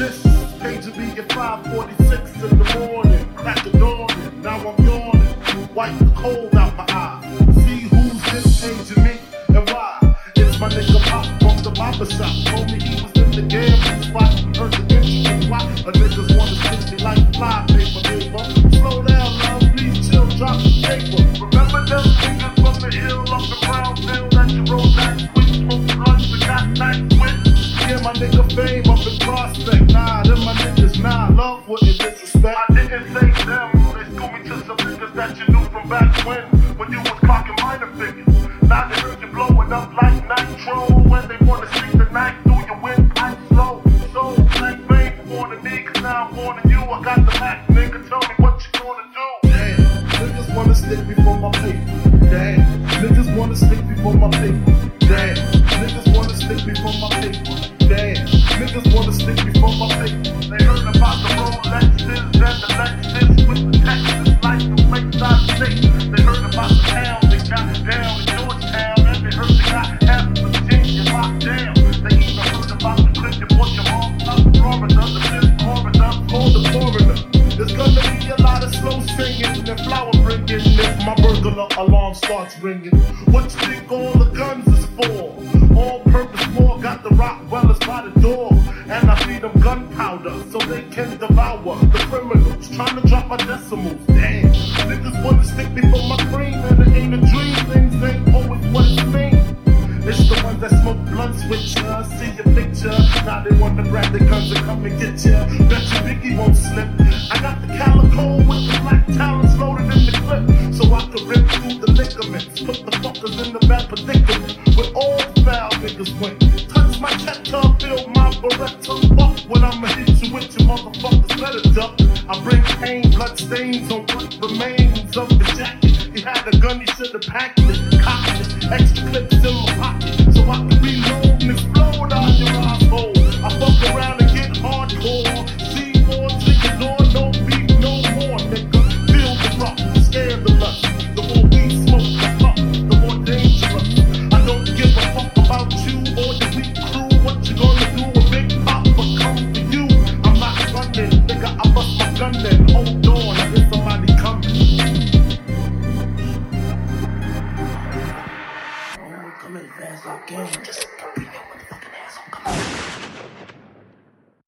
This came to me at 5:46 in the morning, after dawning. Now I'm yawning, wipe the cold out my eye. See who's this page to me and why? It's my nigga Pop from the Papa shop. Told me he was in the gambling spot. Heard the bitch why a niggas wanna stick me like fly paper, paper. Slow down, love, please chill, drop the paper. Remember them niggas from the hill, on the brown field that you rolled back, sweet, smoke, lunch, and got nice my nigga fame up in prospect. Nah, them my niggas, nah, love wouldn't disrespect. I didn't say them, they schooled me to some niggas that you knew from back when, when you was clocking minor figures. Now they heard you blowing up like nitro, when they wanna sleep the night through your windpipe slow. So, black fame warning me, cause now I'm warning you, I got the back, nigga, tell me what you gonna do. Damn, niggas wanna stick me for my paper. Damn, niggas wanna stick me for my paper. Damn, niggas wanna stick me for my paper all the guns is for? All purpose war got the Rockwellers by the door. Feed them gunpowder so they can devour the criminals trying to drop my decimals. Damn, niggas wanna stick me for my cream and it ain't a dream. Things ain't always what it seems. It's the ones that smoke blunts with ya, see your picture. Now they want to grab their guns and come and get ya. Bet you Biggie won't slip. I got the calico with the black talons loaded in the clip, so I can rip through the ligaments. Put the fuckers in the bad predicament. With all foul niggas went. Better duck. I bring pain, blood stains on what remains of the jacket. He had a gun, he should've packed it, cocked it. Extra clips in my pocket, so I can really fast off camera. Just complete that motherfucking asshole. Come on.